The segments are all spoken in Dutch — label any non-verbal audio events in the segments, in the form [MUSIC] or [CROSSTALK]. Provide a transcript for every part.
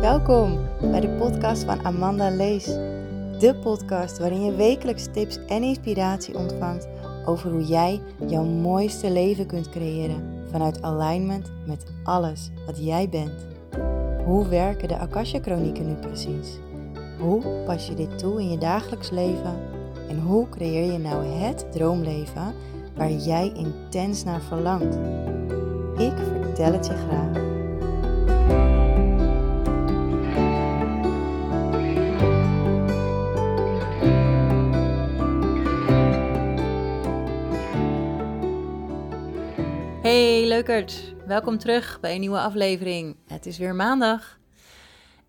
Welkom bij de podcast van Amanda Lees. De podcast waarin je wekelijks tips en inspiratie ontvangt over hoe jij jouw mooiste leven kunt creëren vanuit alignment met alles wat jij bent. Hoe werken de Akasha-chronieken nu precies? Hoe pas je dit toe in je dagelijks leven? En hoe creëer je nou het droomleven waar jij intens naar verlangt? Ik vertel je graag. Hey leukert, welkom terug bij een nieuwe aflevering. Het is weer maandag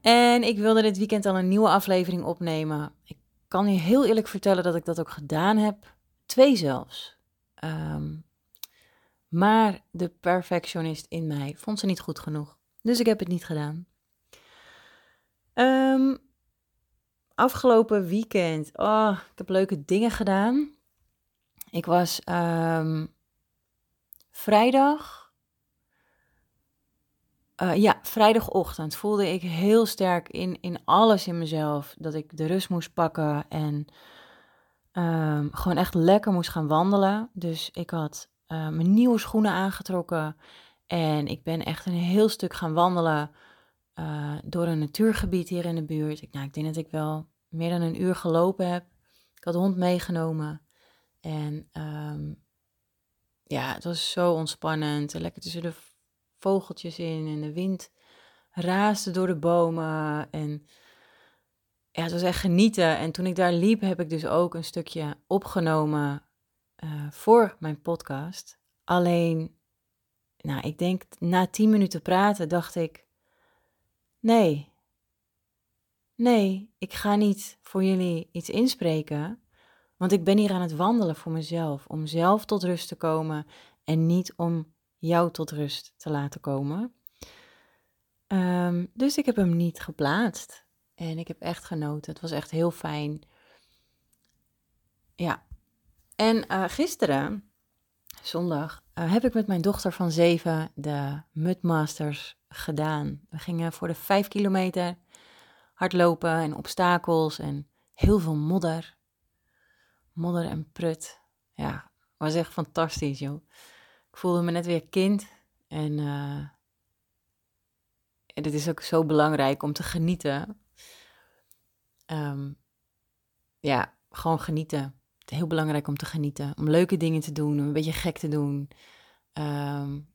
en ik wilde dit weekend al een nieuwe aflevering opnemen. Ik kan je heel eerlijk vertellen dat ik dat ook gedaan heb, twee zelfs. Ehm, maar de perfectionist in mij vond ze niet goed genoeg, dus ik heb het niet gedaan. Ehm, afgelopen weekend, oh, ik heb leuke dingen gedaan. Ik was ehm, vrijdag. Uh, ja, vrijdagochtend voelde ik heel sterk in, in alles in mezelf dat ik de rust moest pakken en um, gewoon echt lekker moest gaan wandelen. Dus ik had uh, mijn nieuwe schoenen aangetrokken en ik ben echt een heel stuk gaan wandelen uh, door een natuurgebied hier in de buurt. Ik, nou, ik denk dat ik wel meer dan een uur gelopen heb. Ik had de hond meegenomen en um, ja, het was zo ontspannend. Lekker tussen de vogeltjes in en de wind raasde door de bomen. En ja, het was echt genieten. En toen ik daar liep, heb ik dus ook een stukje opgenomen uh, voor mijn podcast. Alleen, nou, ik denk na tien minuten praten dacht ik, nee, nee, ik ga niet voor jullie iets inspreken. Want ik ben hier aan het wandelen voor mezelf, om zelf tot rust te komen en niet om jou tot rust te laten komen. Um, dus ik heb hem niet geplaatst. En ik heb echt genoten. Het was echt heel fijn. Ja. En uh, gisteren, zondag, uh, heb ik met mijn dochter van zeven de Mudmasters gedaan. We gingen voor de vijf kilometer hardlopen en obstakels en heel veel modder modder en prut. Ja, was echt fantastisch, joh. Ik voelde me net weer kind. En uh, is ook zo belangrijk om te genieten. Um, ja, gewoon genieten. Heel belangrijk om te genieten. Om leuke dingen te doen, om een beetje gek te doen. Um,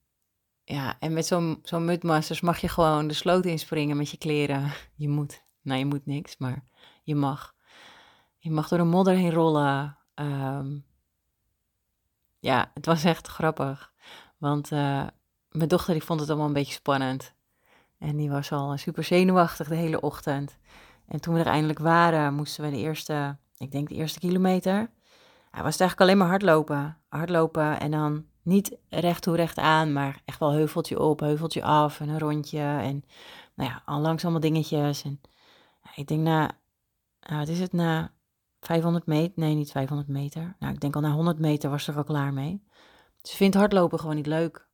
ja, en met zo'n zo'n mudmasters mag je gewoon de sloot inspringen met je kleren. [LAUGHS] Je moet. Nou, je moet niks, maar je mag. Je mag door de modder heen rollen. Um, ja, het was echt grappig. Want uh, mijn dochter die vond het allemaal een beetje spannend. En die was al super zenuwachtig de hele ochtend. En toen we er eindelijk waren, moesten we de eerste, ik denk de eerste kilometer. Ja, was het eigenlijk alleen maar hardlopen. Hardlopen en dan niet recht toe recht aan, maar echt wel heuveltje op, heuveltje af en een rondje. En nou ja, al langs allemaal dingetjes. En ik denk na, nou, wat is het, na 500 meter, nee niet 500 meter. Nou, ik denk al na 100 meter was ze er al klaar mee. Ze vindt hardlopen gewoon niet leuk.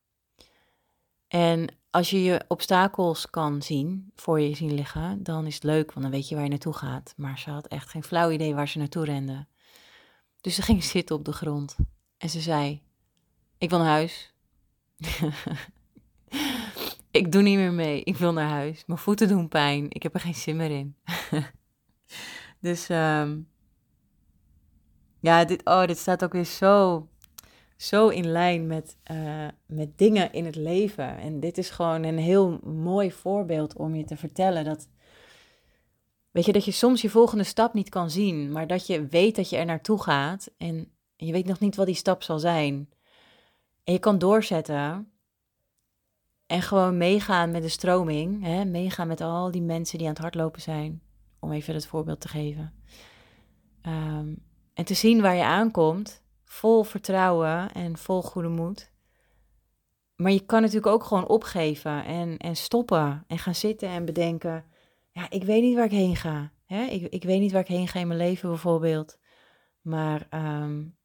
En als je je obstakels kan zien, voor je zien liggen, dan is het leuk, want dan weet je waar je naartoe gaat. Maar ze had echt geen flauw idee waar ze naartoe rende. Dus ze ging zitten op de grond en ze zei: Ik wil naar huis. [LAUGHS] ik doe niet meer mee. Ik wil naar huis. Mijn voeten doen pijn. Ik heb er geen zin meer in. [LAUGHS] dus um, ja, dit, oh, dit staat ook weer zo, zo in lijn met, uh, met dingen in het leven. En dit is gewoon een heel mooi voorbeeld om je te vertellen dat. Weet je, dat je soms je volgende stap niet kan zien, maar dat je weet dat je er naartoe gaat en je weet nog niet wat die stap zal zijn. En je kan doorzetten en gewoon meegaan met de stroming, hè? meegaan met al die mensen die aan het hardlopen zijn, om even het voorbeeld te geven. Um, en te zien waar je aankomt, vol vertrouwen en vol goede moed. Maar je kan natuurlijk ook gewoon opgeven en, en stoppen en gaan zitten en bedenken: ja, ik weet niet waar ik heen ga. Hè? Ik, ik weet niet waar ik heen ga in mijn leven bijvoorbeeld. Maar um,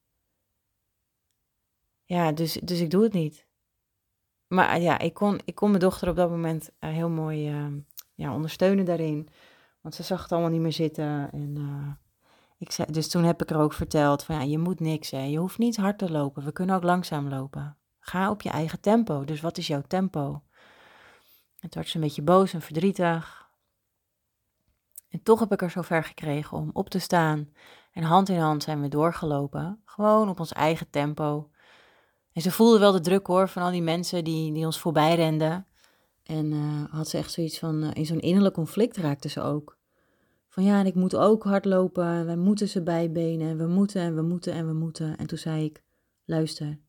ja, dus, dus ik doe het niet. maar ja, ik kon, ik kon mijn dochter op dat moment heel mooi ja, ondersteunen daarin. Want ze zag het allemaal niet meer zitten. En, ik zei, dus toen heb ik er ook verteld van ja, je moet niks hè. Je hoeft niet hard te lopen. We kunnen ook langzaam lopen. Ga op je eigen tempo. Dus wat is jouw tempo? Het werd ze een beetje boos en verdrietig. En toch heb ik er zover gekregen om op te staan. En hand in hand zijn we doorgelopen. Gewoon op ons eigen tempo. En ze voelde wel de druk hoor van al die mensen die, die ons voorbij renden. En uh, had ze echt zoiets van, uh, in zo'n innerlijk conflict raakte ze ook. Van ja, ik moet ook hardlopen, wij moeten ze bijbenen, en we moeten en we moeten en we moeten. En toen zei ik, luister,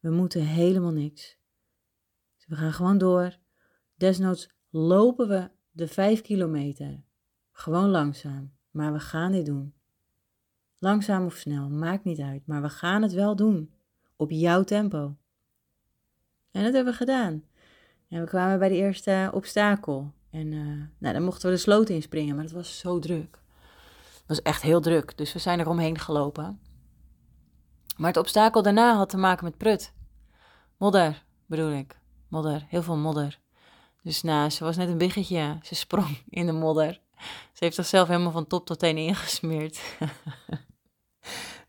we moeten helemaal niks. Dus we gaan gewoon door. Desnoods lopen we de vijf kilometer. Gewoon langzaam, maar we gaan dit doen. Langzaam of snel, maakt niet uit, maar we gaan het wel doen. Op jouw tempo. En dat hebben we gedaan. En we kwamen bij de eerste obstakel. En uh, nou, dan mochten we de sloot inspringen, maar het was zo druk. Het was echt heel druk, dus we zijn er omheen gelopen. Maar het obstakel daarna had te maken met prut. Modder, bedoel ik. Modder, heel veel modder. Dus nou, ze was net een biggetje. Ze sprong in de modder. Ze heeft zichzelf helemaal van top tot teen ingesmeerd. [LAUGHS]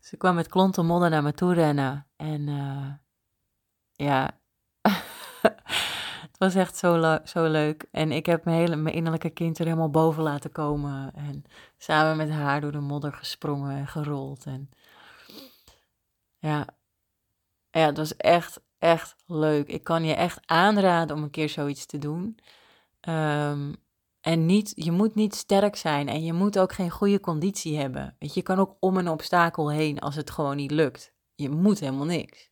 ze kwam met klonten modder naar me toe rennen. En uh, ja, [LAUGHS] het was echt zo, zo leuk. En ik heb mijn, hele, mijn innerlijke kind er helemaal boven laten komen. En samen met haar door de modder gesprongen en gerold. En ja, ja het was echt, echt leuk. Ik kan je echt aanraden om een keer zoiets te doen. Um, en niet, je moet niet sterk zijn en je moet ook geen goede conditie hebben. Je, kan ook om een obstakel heen als het gewoon niet lukt. Je moet helemaal niks.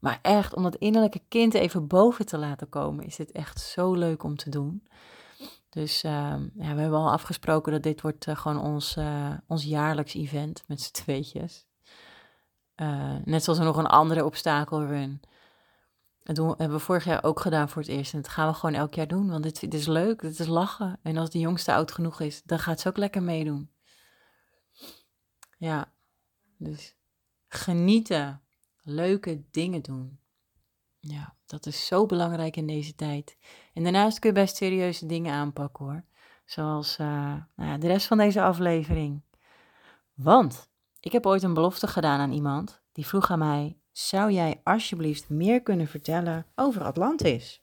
Maar echt, om dat innerlijke kind even boven te laten komen, is dit echt zo leuk om te doen. Dus uh, ja, we hebben al afgesproken dat dit wordt uh, gewoon ons, uh, ons jaarlijks event met z'n tweetjes. Uh, net zoals er nog een andere obstakelrun. Dat hebben we vorig jaar ook gedaan voor het eerst. En dat gaan we gewoon elk jaar doen, want dit, is leuk, dit is lachen. En als de jongste oud genoeg is, dan gaat ze ook lekker meedoen. Ja, dus genieten leuke dingen doen. Ja, dat is zo belangrijk in deze tijd. En daarnaast kun je best serieuze dingen aanpakken hoor. Zoals uh, nou ja, de rest van deze aflevering. Want ik heb ooit een belofte gedaan aan iemand. Die vroeg aan mij: Zou jij alsjeblieft meer kunnen vertellen over Atlantis?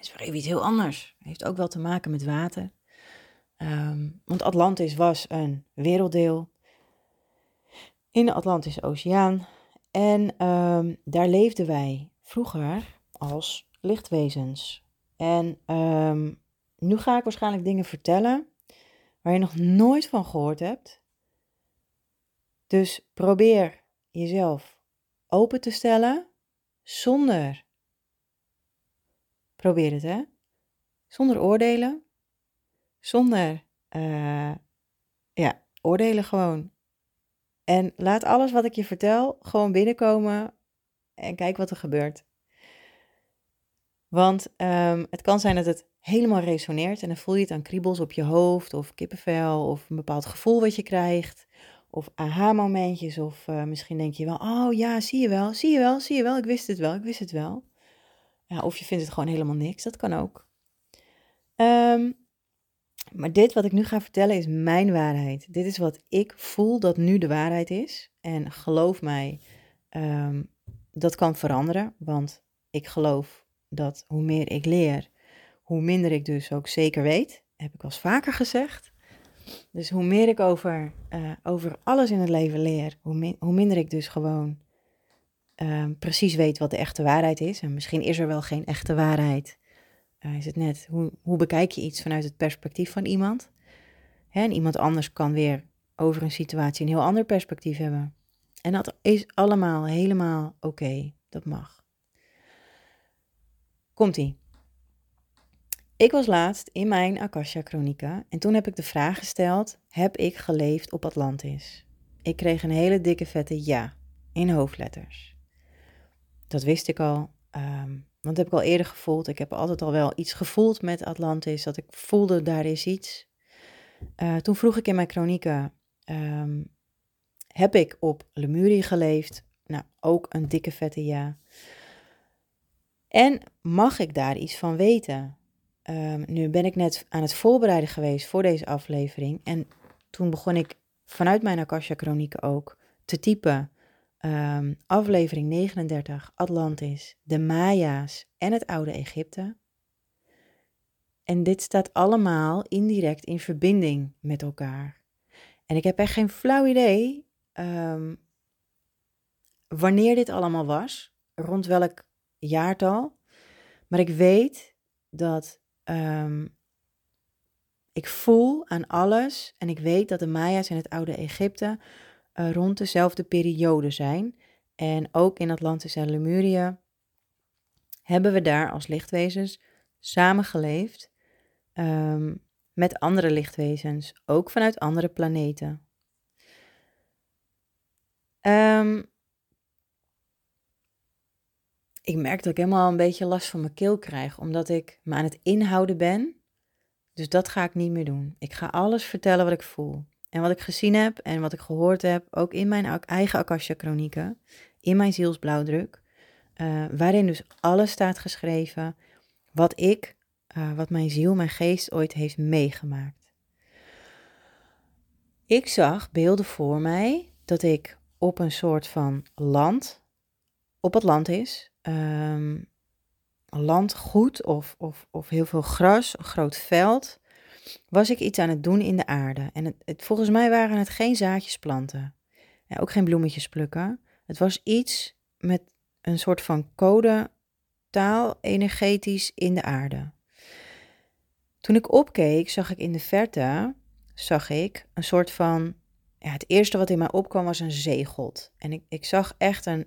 Is weer even iets heel anders. Heeft ook wel te maken met water. Um, want Atlantis was een werelddeel in de Atlantische Oceaan. En um, daar leefden wij vroeger als lichtwezens. En um, nu ga ik waarschijnlijk dingen vertellen waar je nog nooit van gehoord hebt. Dus probeer jezelf open te stellen zonder. Probeer het, hè? Zonder oordelen. Zonder. Uh, ja, oordelen gewoon. En laat alles wat ik je vertel gewoon binnenkomen en kijk wat er gebeurt. Want um, het kan zijn dat het helemaal resoneert en dan voel je het aan kriebels op je hoofd of kippenvel of een bepaald gevoel wat je krijgt. Of aha-momentjes of uh, misschien denk je wel, oh ja, zie je wel, zie je wel, zie je wel, ik wist het wel, ik wist het wel. Ja, of je vindt het gewoon helemaal niks, dat kan ook. Um, maar dit wat ik nu ga vertellen is mijn waarheid. Dit is wat ik voel dat nu de waarheid is. En geloof mij, um, dat kan veranderen. Want ik geloof dat hoe meer ik leer, hoe minder ik dus ook zeker weet. Heb ik al vaker gezegd. Dus hoe meer ik over, uh, over alles in het leven leer, hoe, hoe minder ik dus gewoon uh, precies weet wat de echte waarheid is. En misschien is er wel geen echte waarheid. Uh, is het net, hoe, hoe bekijk je iets vanuit het perspectief van iemand? Hè, en iemand anders kan weer over een situatie een heel ander perspectief hebben. En dat is allemaal helemaal oké. Dat mag. Komt-ie. Ik was laatst in mijn Akasha Chronica en toen heb ik de vraag gesteld: heb ik geleefd op Atlantis? Ik kreeg een hele dikke vette ja in hoofdletters. Dat wist ik al. Um, want dat heb ik al eerder gevoeld. Ik heb altijd al wel iets gevoeld met Atlantis. Dat ik voelde, daar is iets. Uh, toen vroeg ik in mijn chronieken, um, heb ik op Lemurie geleefd? Nou, ook een dikke vette ja. En mag ik daar iets van weten? Ehm, nu ben ik net aan het voorbereiden geweest voor deze aflevering. En toen begon ik vanuit mijn Akasha Chronieken ook te typen. Ehm, aflevering 39, Atlantis, de Maya's en het oude Egypte. En dit staat allemaal indirect in verbinding met elkaar. En ik heb echt geen flauw idee um, wanneer dit allemaal was, rond welk jaartal. Maar ik weet dat um, ik voel aan alles en ik weet dat de Maya's in het oude Egypte uh, rond dezelfde periode zijn. En ook in Atlantis en Lemurië hebben we daar als lichtwezens samengeleefd um, met andere lichtwezens, ook vanuit andere planeten. Um, ik merk dat ik helemaal een beetje last van mijn keel krijg, omdat ik me aan het inhouden ben. Dus dat ga ik niet meer doen. Ik ga alles vertellen wat ik voel. En wat ik gezien heb en wat ik gehoord heb, ook in mijn eigen Akasha-chronieken, in mijn zielsblauwdruk, uh, waarin dus alles staat geschreven wat ik, uh, wat mijn ziel, mijn geest ooit heeft meegemaakt. Ik zag beelden voor mij dat ik op een soort van land, op het land is, um, landgoed of, of, of heel veel gras, een groot veld, was ik iets aan het doen in de aarde. En het, het, volgens mij waren het geen zaadjes planten. Ja, ook geen bloemetjes plukken. Het was iets met een soort van code taal energetisch in de aarde. Toen ik opkeek, zag ik in de verte, zag ik een soort van, ja, het eerste wat in mij opkwam was een zeegod. En ik, ik zag echt een,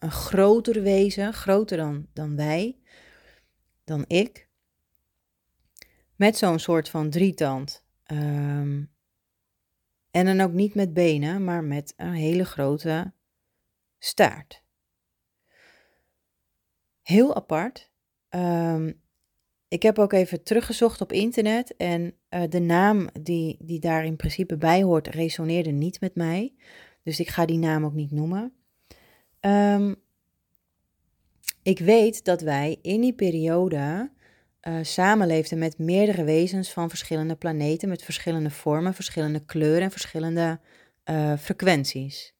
een groter wezen, groter dan, dan wij, dan ik. Met zo'n soort van drietand. Um, en dan ook niet met benen, maar met een hele grote staart. Heel apart. Um, ik heb ook even teruggezocht op internet en uh, de naam die, die daar in principe bij hoort resoneerde niet met mij. Dus ik ga die naam ook niet noemen. Um, ik weet dat wij in die periode uh, samenleefden met meerdere wezens van verschillende planeten, met verschillende vormen, verschillende kleuren en verschillende uh, frequenties.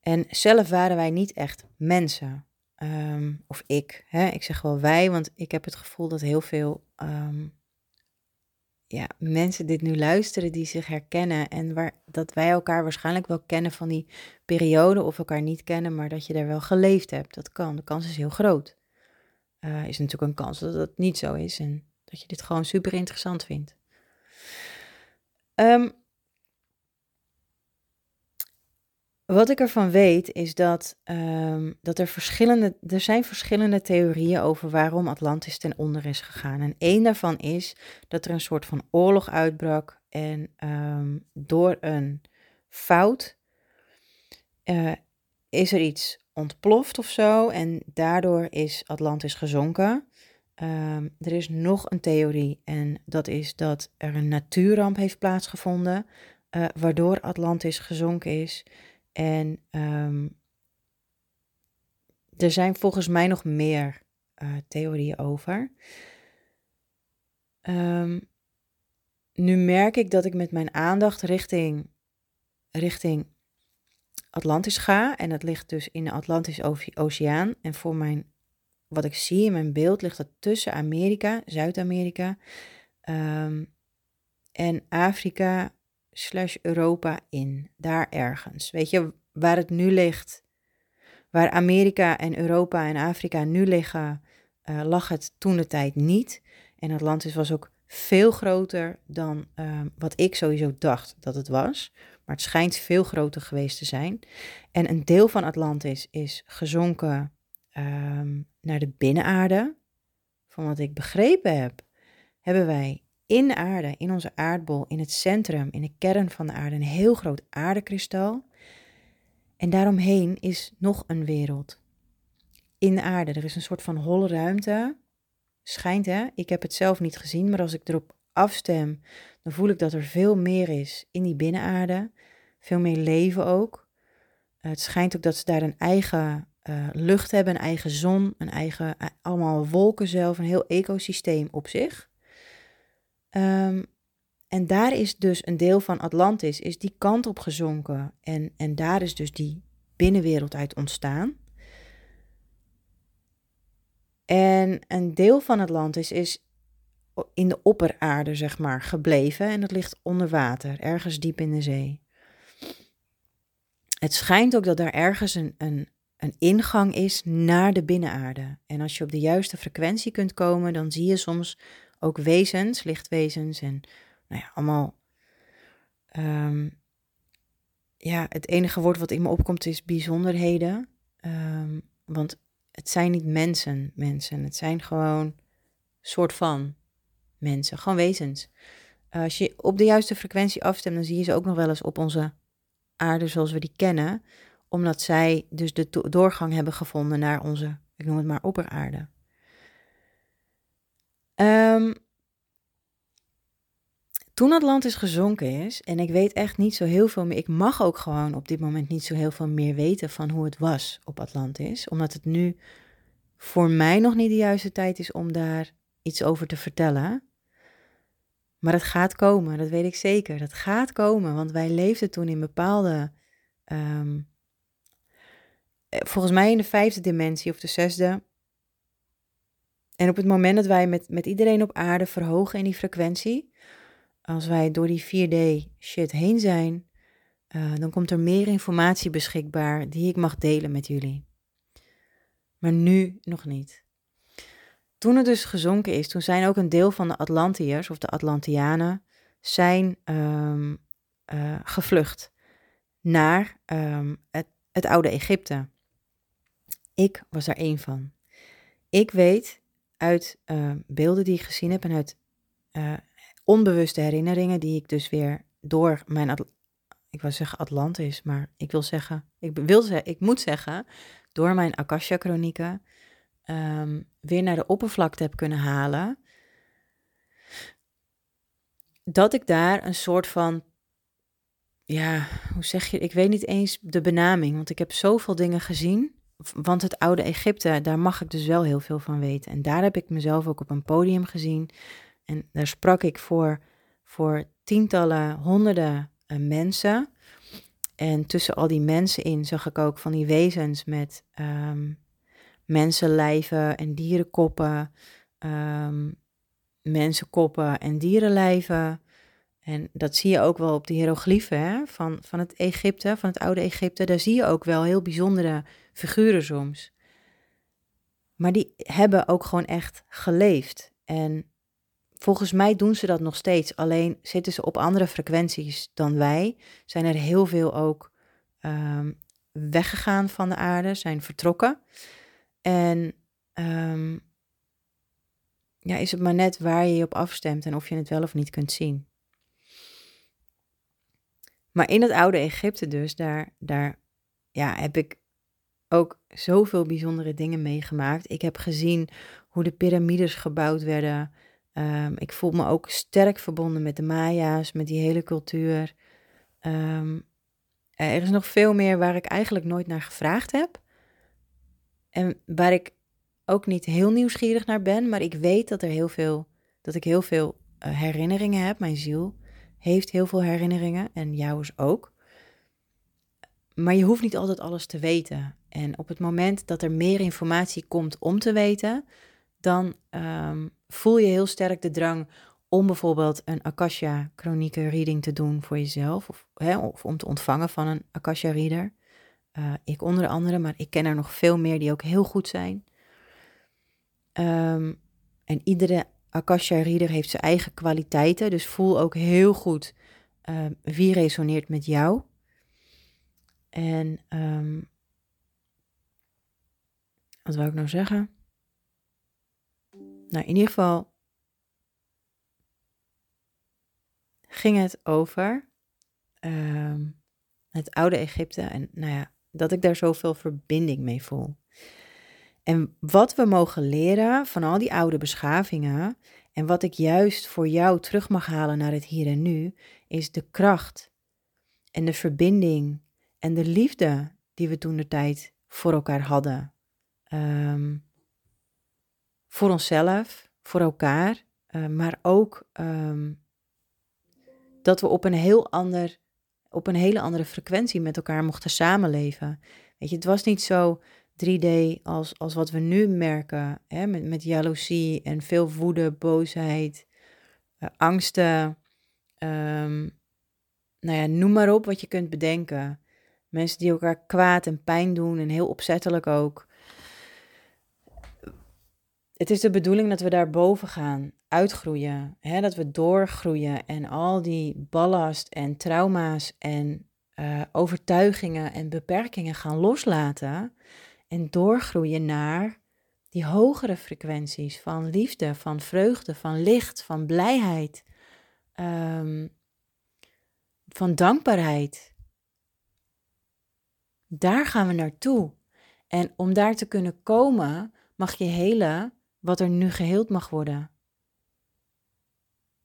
En zelf waren wij niet echt mensen. Um, of ik. Hè? Ik zeg wel wij, want ik heb het gevoel dat heel veel um, ja, mensen dit nu luisteren die zich herkennen en waar, dat wij elkaar waarschijnlijk wel kennen van die periode of elkaar niet kennen, maar dat je daar wel geleefd hebt. Dat kan. De kans is heel groot. Uh, is natuurlijk een kans dat dat niet zo is en dat je dit gewoon super interessant vindt. Um, Wat ik ervan weet is dat, um, dat er verschillende, er zijn verschillende theorieën over waarom Atlantis ten onder is gegaan. En één daarvan is dat er een soort van oorlog uitbrak en um, door een fout uh, is er iets ontploft of zo en daardoor is Atlantis gezonken. Um, er is nog een theorie en dat is dat er een natuurramp heeft plaatsgevonden uh, waardoor Atlantis gezonken is. En um, er zijn volgens mij nog meer uh, theorieën over. Um, nu merk ik dat ik met mijn aandacht richting, richting Atlantis ga. En dat ligt dus in de Atlantische Oceaan. En voor mijn, wat ik zie in mijn beeld, ligt dat tussen Amerika, Zuid-Amerika um, en Afrika, slash Europa in. Daar ergens. Weet je waar het nu ligt? Waar Amerika en Europa en Afrika nu liggen, uh, lag het toen de tijd niet. En Atlantis was ook veel groter dan uh, wat ik sowieso dacht dat het was. Maar het schijnt veel groter geweest te zijn. En een deel van Atlantis is gezonken um, naar de binnenaarde. Van wat ik begrepen heb, hebben wij in de aarde, in onze aardbol, in het centrum, in de kern van de aarde, een heel groot aardekristal. En daaromheen is nog een wereld. In de aarde, er is een soort van holle ruimte. Schijnt hè, ik heb het zelf niet gezien, maar als ik erop afstem, dan voel ik dat er veel meer is in die binnenaarde. Veel meer leven ook. Het schijnt ook dat ze daar een eigen uh, lucht hebben, een eigen zon, een eigen, uh, allemaal wolken zelf, een heel ecosysteem op zich. Um, en daar is dus een deel van Atlantis, is die kant op gezonken. En, en daar is dus die binnenwereld uit ontstaan. En een deel van Atlantis is in de opperaarde, zeg maar, gebleven. En dat ligt onder water, ergens diep in de zee. Het schijnt ook dat daar ergens een, een, een ingang is naar de binnenaarde. En als je op de juiste frequentie kunt komen, dan zie je soms ook wezens, lichtwezens en nou ja, allemaal. Ehm, ja, het enige woord wat in me opkomt is bijzonderheden. Um, want het zijn niet mensen, mensen. Het zijn gewoon soort van mensen, gewoon wezens. als je op de juiste frequentie afstemt, dan zie je ze ook nog wel eens op onze aarde zoals we die kennen. Omdat zij dus de doorgang hebben gevonden naar onze, ik noem het maar, opperaarde. Um, toen Atlantis gezonken is, en ik weet echt niet zo heel veel meer, ik mag ook gewoon op dit moment niet zo heel veel meer weten van hoe het was op Atlantis, omdat het nu voor mij nog niet de juiste tijd is om daar iets over te vertellen. Maar het gaat komen, dat weet ik zeker. Dat gaat komen, want wij leefden toen in bepaalde, ehm, eh, volgens mij in de vijfde dimensie of de zesde. En op het moment dat wij met, met iedereen op aarde verhogen in die frequentie, als wij door die 4D shit heen zijn, uh, dan komt er meer informatie beschikbaar die ik mag delen met jullie. Maar nu nog niet. Toen het dus gezonken is, toen zijn ook een deel van de Atlantiërs of de Atlantianen zijn um, uh, gevlucht naar um, het, het oude Egypte. Ik was daar één van. Ik weet uit uh, beelden die ik gezien heb en uit uh, onbewuste herinneringen die ik dus weer door mijn, ik wil zeggen Atlantis, maar ik wil zeggen, ik wil zeggen, ik moet zeggen, door mijn Akasha-chronieken um, weer naar de oppervlakte heb kunnen halen. Dat ik daar een soort van, ja, hoe zeg je, ik weet niet eens de benaming, want ik heb zoveel dingen gezien. Want het oude Egypte, daar mag ik dus wel heel veel van weten. En daar heb ik mezelf ook op een podium gezien. En daar sprak ik voor, voor tientallen, honderden uh, mensen. En tussen al die mensen in zag ik ook van die wezens met um, mensenlijven en dierenkoppen, um, mensenkoppen en dierenlijven. En dat zie je ook wel op de hieroglyphen hè, van, van het Egypte, van het oude Egypte. Daar zie je ook wel heel bijzondere figuren soms. Maar die hebben ook gewoon echt geleefd. En Volgens mij doen ze dat nog steeds, alleen zitten ze op andere frequenties dan wij. Zijn er heel veel ook um, weggegaan van de aarde, zijn vertrokken. En um, ja, is het maar net waar je je op afstemt en of je het wel of niet kunt zien. Maar in het oude Egypte dus, daar, daar ja, heb ik ook zoveel bijzondere dingen meegemaakt. Ik heb gezien hoe de piramides gebouwd werden. Um, ik voel me ook sterk verbonden met de Maya's, met die hele cultuur. Um, er is nog veel meer waar ik eigenlijk nooit naar gevraagd heb. En waar ik ook niet heel nieuwsgierig naar ben, maar ik weet dat er heel veel, dat ik heel veel uh, herinneringen heb. Mijn ziel heeft heel veel herinneringen en jouws ook. Maar je hoeft niet altijd alles te weten. En op het moment dat er meer informatie komt om te weten, dan um, voel je heel sterk de drang om bijvoorbeeld een Akasha chronieke reading te doen voor jezelf. Of, hè, of om te ontvangen van een Akasha reader. Uh, ik onder andere, maar ik ken er nog veel meer die ook heel goed zijn. Um, en iedere Akasha reader heeft zijn eigen kwaliteiten. Dus voel ook heel goed uh, wie resoneert met jou. En um, wat wou ik nou zeggen? Nou, in ieder geval ging het over um, het oude Egypte en nou ja, dat ik daar zoveel verbinding mee voel. En wat we mogen leren van al die oude beschavingen en wat ik juist voor jou terug mag halen naar het hier en nu, is de kracht en de verbinding en de liefde die we toen de tijd voor elkaar hadden. Ehm, voor onszelf, voor elkaar, uh, maar ook um, dat we op een heel ander, op een hele andere frequentie met elkaar mochten samenleven. Weet je, het was niet zo 3D als, als wat we nu merken, hè, met, met jaloezie en veel woede, boosheid, uh, angsten. Um, nou ja, noem maar op wat je kunt bedenken. Mensen die elkaar kwaad en pijn doen en heel opzettelijk ook. Het is de bedoeling dat we daar boven gaan, uitgroeien. Hè? Dat we doorgroeien en al die ballast en trauma's en uh, overtuigingen en beperkingen gaan loslaten. En doorgroeien naar die hogere frequenties van liefde, van vreugde, van licht, van blijheid, um, van dankbaarheid. Daar gaan we naartoe. En om daar te kunnen komen, mag je helen wat er nu geheeld mag worden.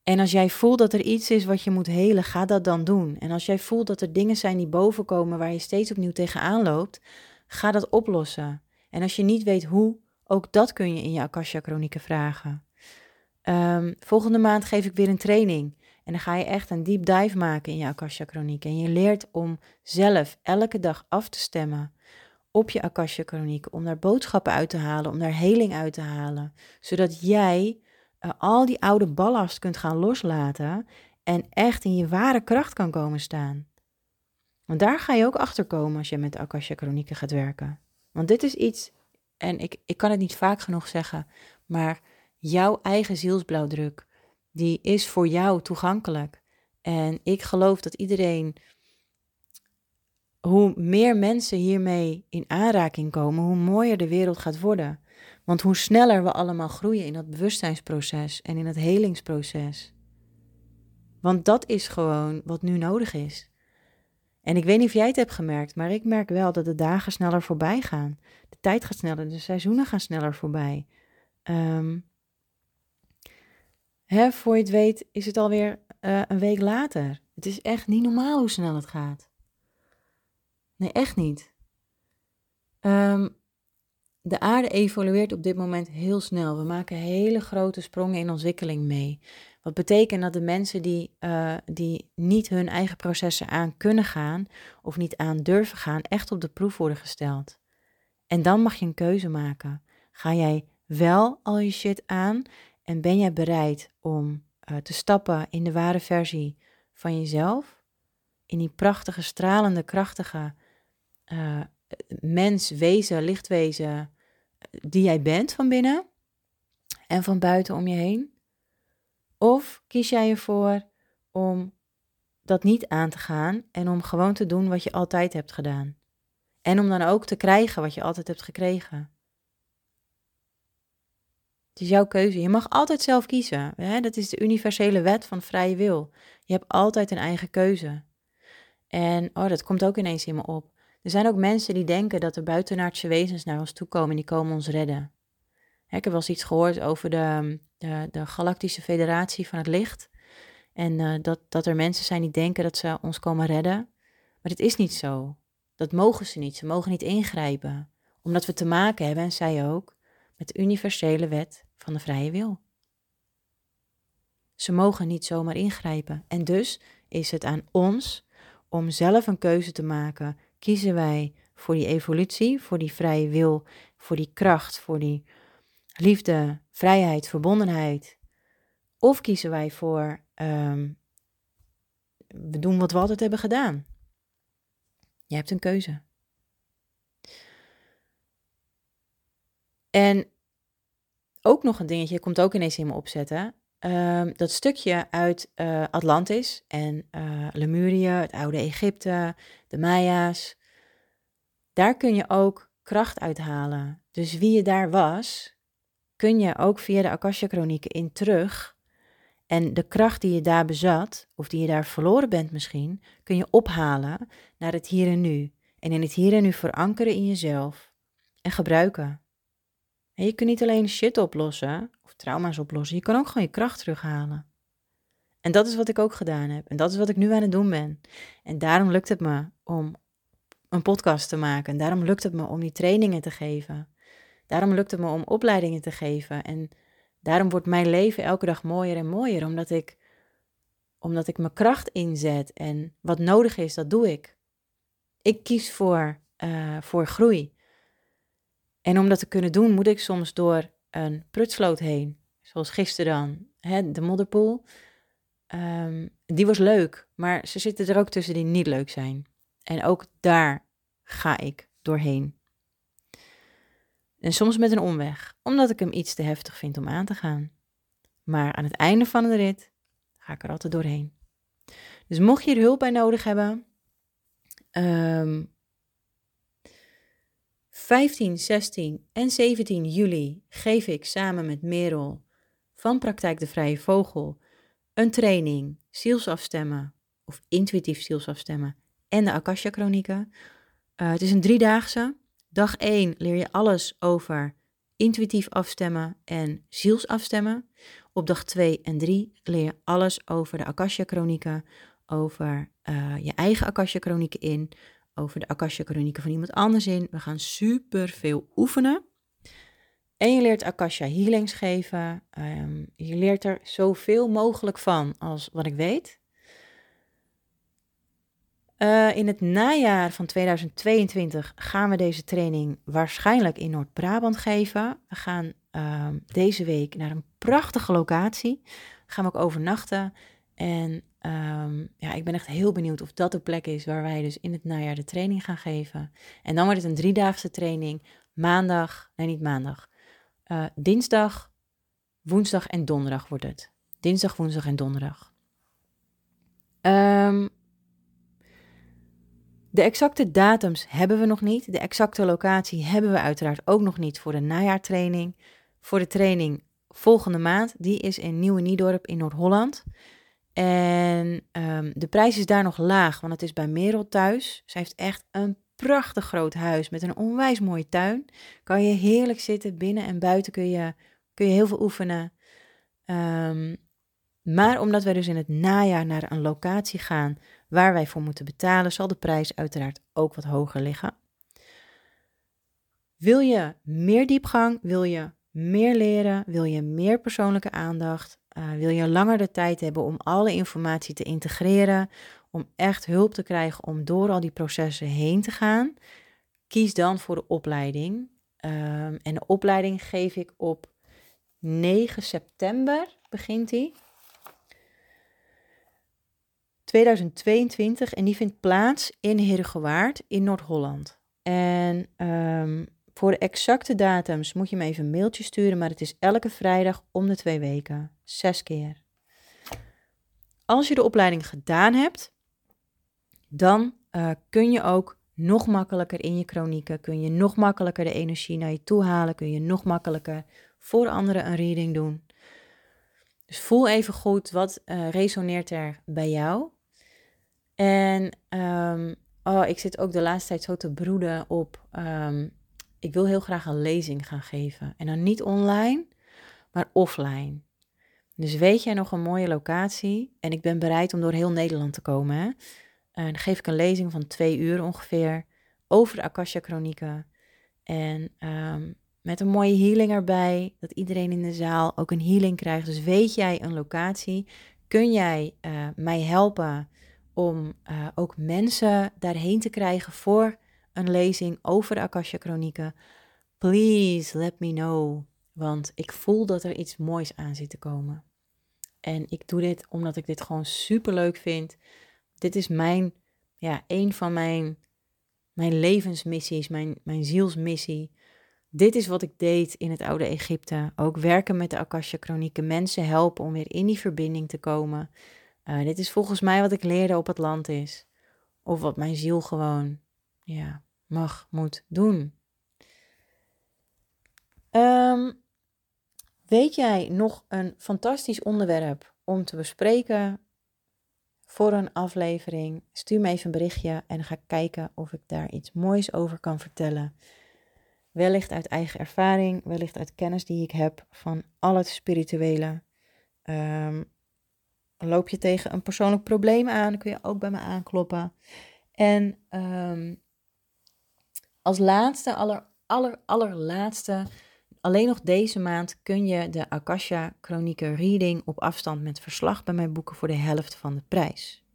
En als jij voelt dat er iets is wat je moet helen, ga dat dan doen. En als jij voelt dat er dingen zijn die bovenkomen waar je steeds opnieuw tegenaan loopt, ga dat oplossen. En als je niet weet hoe, ook dat kun je in je Akasha Chronieken vragen. Um, volgende maand geef ik weer een training. En dan ga je echt een deep dive maken in je Akasha Chroniek. En je leert om zelf elke dag af te stemmen op je Akasha Chroniek. Om daar boodschappen uit te halen, om daar heling uit te halen. Zodat jij uh, al die oude ballast kunt gaan loslaten. En echt in je ware kracht kan komen staan. Want daar ga je ook achter komen als je met Akasha Chronieken gaat werken. Want dit is iets, en ik, ik kan het niet vaak genoeg zeggen, maar jouw eigen zielsblauwdruk die is voor jou toegankelijk. En ik geloof dat iedereen, hoe meer mensen hiermee in aanraking komen, hoe mooier de wereld gaat worden. Want hoe sneller we allemaal groeien in dat bewustzijnsproces en in het helingsproces. Want dat is gewoon wat nu nodig is. En ik weet niet of jij het hebt gemerkt, maar ik merk wel dat de dagen sneller voorbij gaan. De tijd gaat sneller, de seizoenen gaan sneller voorbij. Um, Hè, voor je het weet is het alweer uh, een week later. Het is echt niet normaal hoe snel het gaat. Nee, echt niet. Um, de aarde evolueert op dit moment heel snel. We maken hele grote sprongen in ontwikkeling mee. Wat betekent dat de mensen die, uh, die niet hun eigen processen aan kunnen gaan of niet aan durven gaan, echt op de proef worden gesteld. En dan mag je een keuze maken. Ga jij wel al je shit aan en ben jij bereid om uh, te stappen in de ware versie van jezelf? In die prachtige, stralende, krachtige uh, mens, wezen, lichtwezen die jij bent van binnen en van buiten om je heen? Of kies jij ervoor om dat niet aan te gaan en om gewoon te doen wat je altijd hebt gedaan? En om dan ook te krijgen wat je altijd hebt gekregen. Het is jouw keuze. Je mag altijd zelf kiezen. Hè? Dat is de universele wet van vrije wil. Je hebt altijd een eigen keuze. En oh, dat komt ook ineens in me op. Er zijn ook mensen die denken dat er buitenaardse wezens naar ons toe komen en die komen ons redden. Ik heb wel eens iets gehoord over de, de, de Galactische Federatie van het Licht. En uh, dat, dat er mensen zijn die denken dat ze ons komen redden. Maar het is niet zo. Dat mogen ze niet. Ze mogen niet ingrijpen. Omdat we te maken hebben, en zij ook, met de universele wet van de vrije wil. Ze mogen niet zomaar ingrijpen. En dus is het aan ons om zelf een keuze te maken. Kiezen wij voor die evolutie, voor die vrije wil, voor die kracht, voor die liefde, vrijheid, verbondenheid? Of kiezen wij voor um, we doen wat we altijd hebben gedaan? Je hebt een keuze. En ook nog een dingetje, komt ook ineens in me opzetten. Um, dat stukje uit uh, Atlantis en uh, Lemurië, het oude Egypte, de Maya's. Daar kun je ook kracht uithalen. Dus wie je daar was, kun je ook via de Akasha-chronieken in terug. En de kracht die je daar bezat, of die je daar verloren bent misschien, kun je ophalen naar het hier en nu. En in het hier en nu verankeren in jezelf en gebruiken. En je kunt niet alleen shit oplossen of trauma's oplossen, je kan ook gewoon je kracht terughalen. En dat is wat ik ook gedaan heb. En dat is wat ik nu aan het doen ben. En daarom lukt het me om een podcast te maken. Daarom lukt het me om die trainingen te geven. Daarom lukt het me om opleidingen te geven. En daarom wordt mijn leven elke dag mooier en mooier, omdat ik, omdat ik mijn kracht inzet en wat nodig is, dat doe ik. Ik kies voor, uh, voor groei. En om dat te kunnen doen, moet ik soms door een prutsloot heen. Zoals gisteren dan, hè, de modderpoel. Um, die was leuk, maar ze zitten er ook tussen die niet leuk zijn. En ook daar ga ik doorheen. En soms met een omweg, omdat ik hem iets te heftig vind om aan te gaan. Maar aan het einde van de rit ga ik er altijd doorheen. Dus mocht je er hulp bij nodig hebben, um, 15, 16 en 17 juli geef ik samen met Merel van Praktijk de Vrije Vogel een training zielsafstemmen of intuïtief zielsafstemmen en de Akasha Chronieken. Uh, het is een driedaagse. Dag 1 leer je alles over intuïtief afstemmen en zielsafstemmen. Op dag 2 en 3 leer je alles over de Akasha Chronieken, over uh, je eigen Akasha Chronieken in, over de Akasha Chronieken van iemand anders in. We gaan super veel oefenen. En je leert Akasha healings geven. Um, je leert er zoveel mogelijk van als wat ik weet. Uh, in het najaar van 2022 gaan we deze training waarschijnlijk in Noord-Brabant geven. We gaan um, deze week naar een prachtige locatie. Gaan we ook overnachten. En um, ja, ik ben echt heel benieuwd of dat de plek is waar wij dus in het najaar de training gaan geven. En dan wordt het een driedaagse training. Maandag, nee niet maandag, uh, dinsdag, woensdag en donderdag wordt het. Dinsdag, woensdag en donderdag. Um, de exacte datums hebben we nog niet. De exacte locatie hebben we uiteraard ook nog niet voor de najaartraining. Voor de training volgende maand, die is in Nieuwe Niedorp in Noord-Holland. En um, de prijs is daar nog laag, want het is bij Merel thuis. Ze heeft echt een prachtig groot huis met een onwijs mooie tuin. Kan je heerlijk zitten, binnen en buiten kun je, kun je heel veel oefenen. Um, maar omdat wij dus in het najaar naar een locatie gaan waar wij voor moeten betalen, zal de prijs uiteraard ook wat hoger liggen. Wil je meer diepgang? Wil je meer leren? Wil je meer persoonlijke aandacht? Uh, wil je langer de tijd hebben om alle informatie te integreren? Om echt hulp te krijgen om door al die processen heen te gaan? Kies dan voor de opleiding. Um, en de opleiding geef ik op 9 september, begint die. 2022 en die vindt plaats in Heergewaard in Noord-Holland. En um, voor de exacte datums moet je me even een mailtje sturen, maar het is elke vrijdag om de twee weken, zes keer. Als je de opleiding gedaan hebt, dan uh, kun je ook nog makkelijker in je chronieken, kun je nog makkelijker de energie naar je toe halen, kun je nog makkelijker voor anderen een reading doen. Dus voel even goed wat uh, resoneert er bij jou. En um, oh, ik zit ook de laatste tijd zo te broeden op. Um, ik wil heel graag een lezing gaan geven. En dan niet online, maar offline. Dus weet jij nog een mooie locatie? En ik ben bereid om door heel Nederland te komen. Hè? En dan geef ik een lezing van twee uur ongeveer over de Akasha Chronieken. En um, met een mooie healing erbij, dat iedereen in de zaal ook een healing krijgt. Dus weet jij een locatie? Kun jij uh, mij helpen om uh, ook mensen daarheen te krijgen voor een lezing over de Akasha Chronieken, please let me know. Want ik voel dat er iets moois aan zit te komen. En ik doe dit omdat ik dit gewoon super leuk vind. Dit is mijn, ja, een van mijn, mijn levensmissies, mijn, mijn zielsmissie. Dit is wat ik deed in het oude Egypte. Ook werken met de Akasha Chronieken, mensen helpen om weer in die verbinding te komen. Uh, dit is volgens mij wat ik leerde op het land is. Of wat mijn ziel gewoon, ja, mag, moet doen. Um, weet jij nog een fantastisch onderwerp om te bespreken voor een aflevering? Stuur me even een berichtje en ga kijken of ik daar iets moois over kan vertellen. Wellicht uit eigen ervaring, wellicht uit kennis die ik heb van al het spirituele. Um, loop je tegen een persoonlijk probleem aan, kun je ook bij me aankloppen. En um, Als laatste, aller, aller, allerlaatste, alleen nog deze maand kun je de Akasha Chronieken Reading op afstand met verslag bij mij boeken voor de helft van de prijs.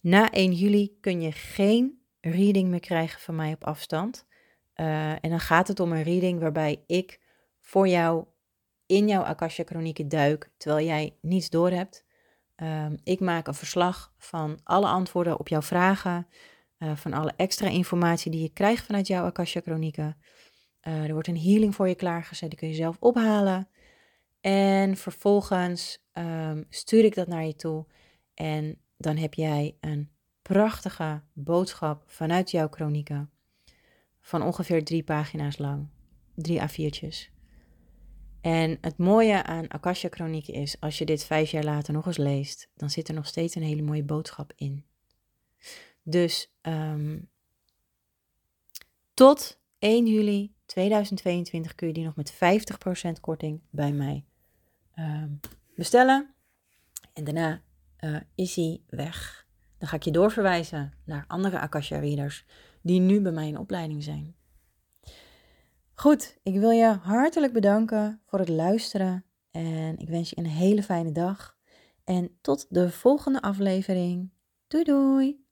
Na 1 juli kun je geen reading meer krijgen van mij op afstand. Uh, en dan gaat het om een reading waarbij ik voor jou in jouw Akasha Chronieken duik, terwijl jij niets doorhebt. Um, ik maak een verslag van alle antwoorden op jouw vragen, uh, van alle extra informatie die je krijgt vanuit jouw Akasha Chronieken. Uh, er wordt een healing voor je klaargezet, die kun je zelf ophalen. En vervolgens um, stuur ik dat naar je toe en dan heb jij een prachtige boodschap vanuit jouw chronieken. Van ongeveer drie pagina's lang. Drie A4'tjes. En het mooie aan Akasha Chronieken is, als je dit vijf jaar later nog eens leest, dan zit er nog steeds een hele mooie boodschap in. Dus um, tot 1 juli 2022 kun je die nog met 50% korting bij mij um, bestellen. En daarna uh, is hij weg. Dan ga ik je doorverwijzen naar andere Akasha readers die nu bij mij in opleiding zijn. Goed, ik wil je hartelijk bedanken voor het luisteren en ik wens je een hele fijne dag. En tot de volgende aflevering. Doei doei!